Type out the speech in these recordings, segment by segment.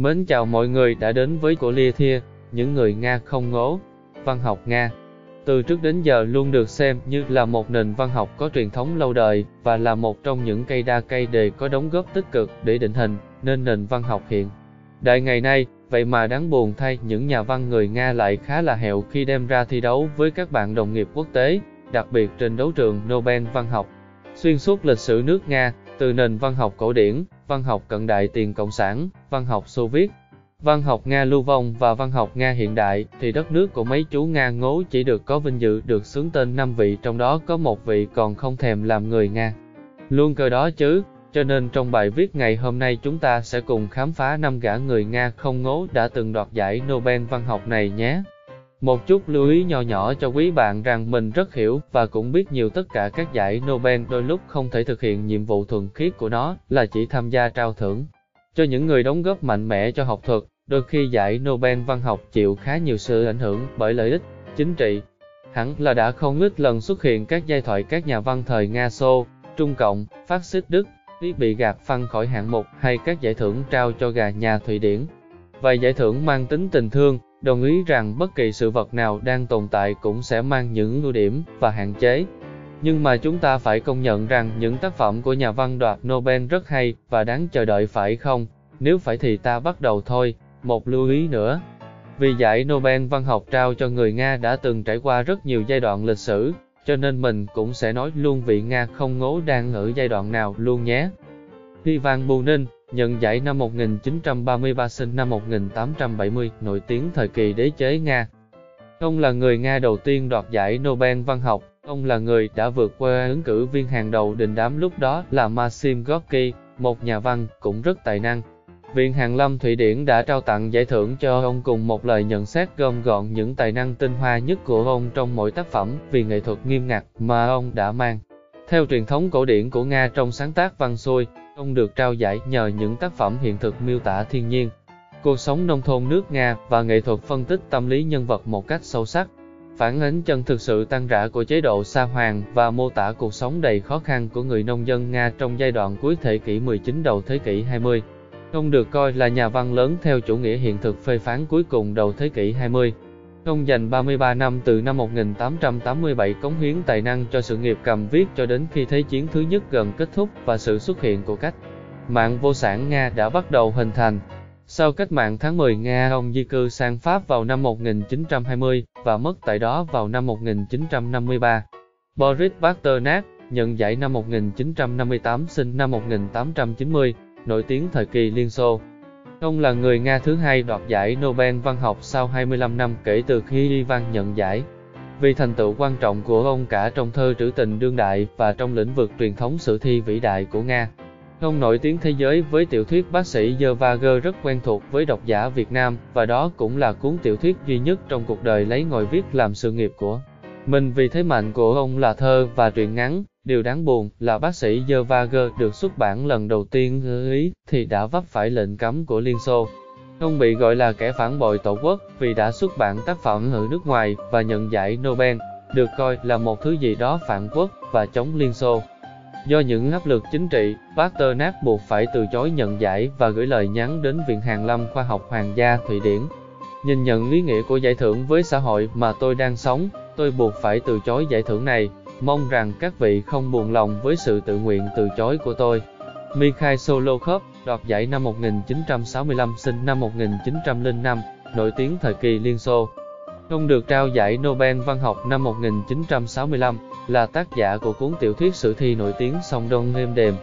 Mến chào mọi người đã đến với cổ Lia Thia, những người Nga không ngố. Văn học Nga từ trước đến giờ luôn được xem như là một nền văn học có truyền thống lâu đời và là một trong những cây đa cây đề có đóng góp tích cực để định hình nên nền văn học hiện. Đại ngày nay, vậy mà đáng buồn thay những nhà văn người Nga lại khá là hẹo khi đem ra thi đấu với các bạn đồng nghiệp quốc tế, đặc biệt trên đấu trường Nobel văn học. Xuyên suốt lịch sử nước Nga, từ nền văn học cổ điển, văn học cận đại tiền cộng sản, văn học Xô Viết, văn học Nga lưu vong và văn học Nga hiện đại, thì đất nước của mấy chú Nga ngố chỉ được có vinh dự được xướng tên năm vị trong đó có một vị còn không thèm làm người Nga. Luôn cơ đó chứ, cho nên trong bài viết ngày hôm nay chúng ta sẽ cùng khám phá năm gã người Nga không ngố đã từng đoạt giải Nobel văn học này nhé. Một chút lưu ý nhỏ nhỏ cho quý bạn rằng mình rất hiểu và cũng biết nhiều tất cả các giải Nobel đôi lúc không thể thực hiện nhiệm vụ thuần khiết của nó là chỉ tham gia trao thưởng. Cho những người đóng góp mạnh mẽ cho học thuật, đôi khi giải Nobel văn học chịu khá nhiều sự ảnh hưởng bởi lợi ích, chính trị. Hẳn là đã không ít lần xuất hiện các giai thoại các nhà văn thời Nga Xô, Trung Cộng, Phát xít Đức, bị gạt phăng khỏi hạng mục hay các giải thưởng trao cho gà nhà Thụy Điển. Vài giải thưởng mang tính tình thương, đồng ý rằng bất kỳ sự vật nào đang tồn tại cũng sẽ mang những ưu điểm và hạn chế. Nhưng mà chúng ta phải công nhận rằng những tác phẩm của nhà văn đoạt Nobel rất hay và đáng chờ đợi phải không? Nếu phải thì ta bắt đầu thôi. Một lưu ý nữa. Vì giải Nobel văn học trao cho người Nga đã từng trải qua rất nhiều giai đoạn lịch sử, cho nên mình cũng sẽ nói luôn vị Nga không ngố đang ở giai đoạn nào luôn nhé. Ivan Bunin, nhận giải năm 1933 sinh năm 1870, nổi tiếng thời kỳ đế chế Nga. Ông là người Nga đầu tiên đoạt giải Nobel văn học, ông là người đã vượt qua ứng cử viên hàng đầu đình đám lúc đó là Maxim Gorky, một nhà văn cũng rất tài năng. Viện Hàn Lâm Thụy Điển đã trao tặng giải thưởng cho ông cùng một lời nhận xét gom gọn những tài năng tinh hoa nhất của ông trong mỗi tác phẩm vì nghệ thuật nghiêm ngặt mà ông đã mang. Theo truyền thống cổ điển của Nga trong sáng tác văn xuôi, ông được trao giải nhờ những tác phẩm hiện thực miêu tả thiên nhiên, cuộc sống nông thôn nước Nga và nghệ thuật phân tích tâm lý nhân vật một cách sâu sắc, phản ánh chân thực sự tan rã của chế độ sa hoàng và mô tả cuộc sống đầy khó khăn của người nông dân Nga trong giai đoạn cuối thế kỷ 19 đầu thế kỷ 20. Ông được coi là nhà văn lớn theo chủ nghĩa hiện thực phê phán cuối cùng đầu thế kỷ 20. Ông dành 33 năm từ năm 1887 cống hiến tài năng cho sự nghiệp cầm viết cho đến khi Thế chiến thứ nhất gần kết thúc và sự xuất hiện của cách mạng vô sản Nga đã bắt đầu hình thành. Sau cách mạng tháng 10 Nga ông di cư sang Pháp vào năm 1920 và mất tại đó vào năm 1953. Boris Pasternak nhận giải năm 1958 sinh năm 1890 nổi tiếng thời kỳ Liên Xô. Ông là người Nga thứ hai đoạt giải Nobel văn học sau 25 năm kể từ khi Ivan nhận giải. Vì thành tựu quan trọng của ông cả trong thơ trữ tình đương đại và trong lĩnh vực truyền thống sử thi vĩ đại của Nga. Ông nổi tiếng thế giới với tiểu thuyết bác sĩ Dơ rất quen thuộc với độc giả Việt Nam và đó cũng là cuốn tiểu thuyết duy nhất trong cuộc đời lấy ngồi viết làm sự nghiệp của mình vì thế mạnh của ông là thơ và truyện ngắn, Điều đáng buồn là bác sĩ Zervager được xuất bản lần đầu tiên ở Ý thì đã vấp phải lệnh cấm của Liên Xô. Ông bị gọi là kẻ phản bội tổ quốc vì đã xuất bản tác phẩm ở nước ngoài và nhận giải Nobel, được coi là một thứ gì đó phản quốc và chống Liên Xô. Do những áp lực chính trị, Pasternak buộc phải từ chối nhận giải và gửi lời nhắn đến Viện Hàn Lâm Khoa học Hoàng gia Thụy Điển. Nhìn nhận ý nghĩa của giải thưởng với xã hội mà tôi đang sống, tôi buộc phải từ chối giải thưởng này, Mong rằng các vị không buồn lòng với sự tự nguyện từ chối của tôi. Mikhail Solokhov, đoạt giải năm 1965 sinh năm 1905, nổi tiếng thời kỳ Liên Xô. Ông được trao giải Nobel văn học năm 1965, là tác giả của cuốn tiểu thuyết sử thi nổi tiếng Song Đông êm đềm,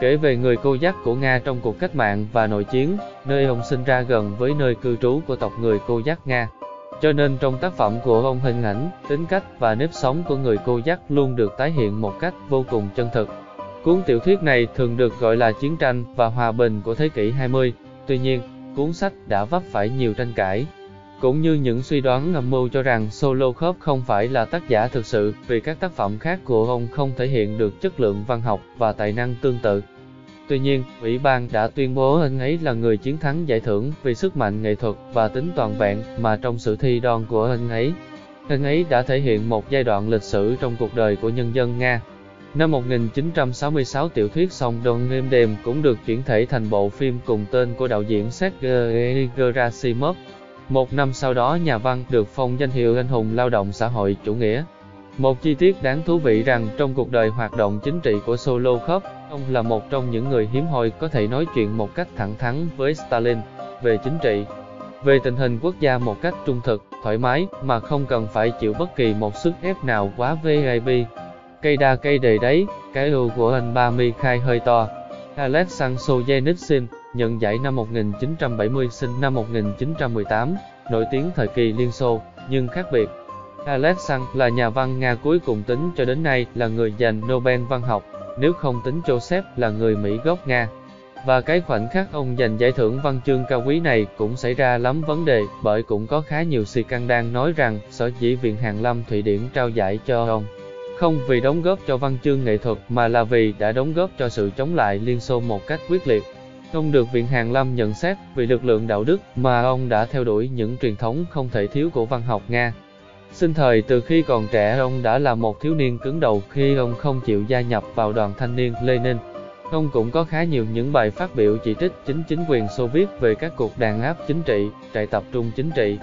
kể về người cô giác của Nga trong cuộc cách mạng và nội chiến, nơi ông sinh ra gần với nơi cư trú của tộc người cô giác Nga. Cho nên trong tác phẩm của ông hình ảnh, tính cách và nếp sống của người cô dắt luôn được tái hiện một cách vô cùng chân thực. Cuốn tiểu thuyết này thường được gọi là chiến tranh và hòa bình của thế kỷ 20. Tuy nhiên, cuốn sách đã vấp phải nhiều tranh cãi. Cũng như những suy đoán ngầm mưu cho rằng Solokhov không phải là tác giả thực sự vì các tác phẩm khác của ông không thể hiện được chất lượng văn học và tài năng tương tự. Tuy nhiên, Ủy ban đã tuyên bố anh ấy là người chiến thắng giải thưởng vì sức mạnh nghệ thuật và tính toàn vẹn mà trong sự thi đon của anh ấy. Anh ấy đã thể hiện một giai đoạn lịch sử trong cuộc đời của nhân dân Nga. Năm 1966 tiểu thuyết Song Đông êm đềm cũng được chuyển thể thành bộ phim cùng tên của đạo diễn Sergei Gerasimov. Một năm sau đó nhà văn được phong danh hiệu anh hùng lao động xã hội chủ nghĩa. Một chi tiết đáng thú vị rằng trong cuộc đời hoạt động chính trị của Solokhov, ông là một trong những người hiếm hoi có thể nói chuyện một cách thẳng thắn với Stalin về chính trị, về tình hình quốc gia một cách trung thực, thoải mái mà không cần phải chịu bất kỳ một sức ép nào quá VIP. Cây đa cây đề đấy, cái ưu của anh ba mi khai hơi to. Alexander Solzhenitsyn, nhận giải năm 1970 sinh năm 1918, nổi tiếng thời kỳ Liên Xô, nhưng khác biệt. Alexander là nhà văn Nga cuối cùng tính cho đến nay là người giành Nobel văn học, nếu không tính Joseph là người Mỹ gốc Nga. Và cái khoảnh khắc ông giành giải thưởng văn chương cao quý này cũng xảy ra lắm vấn đề, bởi cũng có khá nhiều si căng đang nói rằng sở dĩ Viện Hàn Lâm Thụy Điển trao giải cho ông. Không vì đóng góp cho văn chương nghệ thuật mà là vì đã đóng góp cho sự chống lại Liên Xô một cách quyết liệt. Ông được Viện Hàn Lâm nhận xét vì lực lượng đạo đức mà ông đã theo đuổi những truyền thống không thể thiếu của văn học Nga. Sinh thời từ khi còn trẻ ông đã là một thiếu niên cứng đầu khi ông không chịu gia nhập vào đoàn thanh niên Lenin. Ông cũng có khá nhiều những bài phát biểu chỉ trích chính chính quyền Xô Viết về các cuộc đàn áp chính trị, trại tập trung chính trị.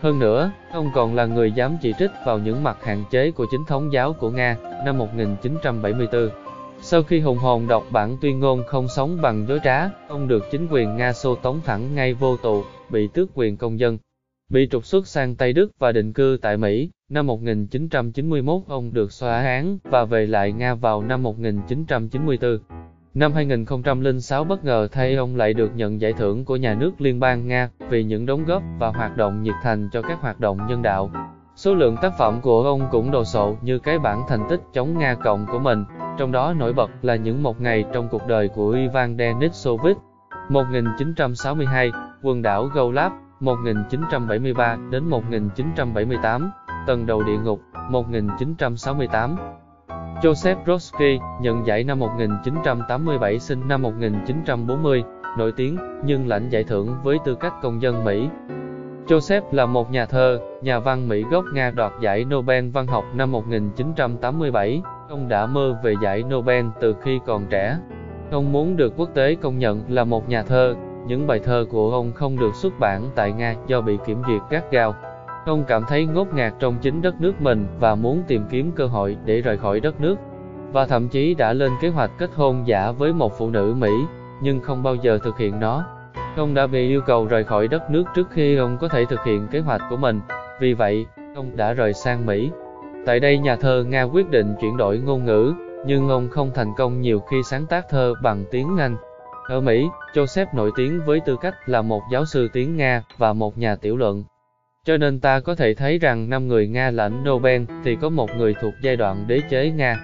Hơn nữa, ông còn là người dám chỉ trích vào những mặt hạn chế của chính thống giáo của Nga, năm 1974. Sau khi hùng hồn đọc bản tuyên ngôn không sống bằng dối trá, ông được chính quyền Nga xô tống thẳng ngay vô tù, bị tước quyền công dân. Bị trục xuất sang Tây Đức và định cư tại Mỹ, năm 1991 ông được xóa án và về lại Nga vào năm 1994. Năm 2006 bất ngờ thay ông lại được nhận giải thưởng của nhà nước Liên bang Nga vì những đóng góp và hoạt động nhiệt thành cho các hoạt động nhân đạo. Số lượng tác phẩm của ông cũng đồ sộ như cái bản thành tích chống Nga Cộng của mình, trong đó nổi bật là những một ngày trong cuộc đời của Ivan Denisovich. 1962, quần đảo Golab, 1973 đến 1978, tầng đầu địa ngục, 1968. Joseph Brodsky, nhận giải năm 1987 sinh năm 1940, nổi tiếng, nhưng lãnh giải thưởng với tư cách công dân Mỹ. Joseph là một nhà thơ, nhà văn Mỹ gốc Nga đoạt giải Nobel văn học năm 1987. Ông đã mơ về giải Nobel từ khi còn trẻ. Ông muốn được quốc tế công nhận là một nhà thơ. Những bài thơ của ông không được xuất bản tại Nga do bị kiểm duyệt gắt gao. Ông cảm thấy ngốt ngạt trong chính đất nước mình và muốn tìm kiếm cơ hội để rời khỏi đất nước. Và thậm chí đã lên kế hoạch kết hôn giả với một phụ nữ Mỹ, nhưng không bao giờ thực hiện nó. Ông đã bị yêu cầu rời khỏi đất nước trước khi ông có thể thực hiện kế hoạch của mình, vì vậy, ông đã rời sang Mỹ. Tại đây nhà thơ Nga quyết định chuyển đổi ngôn ngữ, nhưng ông không thành công nhiều khi sáng tác thơ bằng tiếng Anh. Ở Mỹ, Joseph nổi tiếng với tư cách là một giáo sư tiếng Nga và một nhà tiểu luận. Cho nên ta có thể thấy rằng năm người Nga lãnh Nobel thì có một người thuộc giai đoạn đế chế Nga.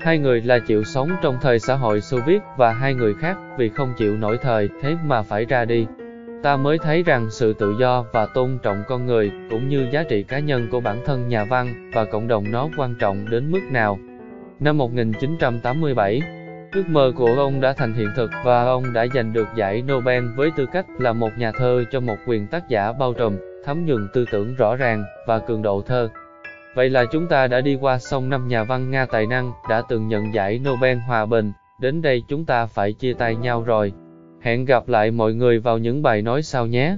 Hai người là chịu sống trong thời xã hội Xô Viết và hai người khác vì không chịu nổi thời thế mà phải ra đi. Ta mới thấy rằng sự tự do và tôn trọng con người cũng như giá trị cá nhân của bản thân nhà văn và cộng đồng nó quan trọng đến mức nào. Năm 1987, ước mơ của ông đã thành hiện thực và ông đã giành được giải Nobel với tư cách là một nhà thơ cho một quyền tác giả bao trùm thấm nhuần tư tưởng rõ ràng và cường độ thơ. Vậy là chúng ta đã đi qua xong năm nhà văn Nga tài năng đã từng nhận giải Nobel Hòa Bình, đến đây chúng ta phải chia tay nhau rồi. Hẹn gặp lại mọi người vào những bài nói sau nhé.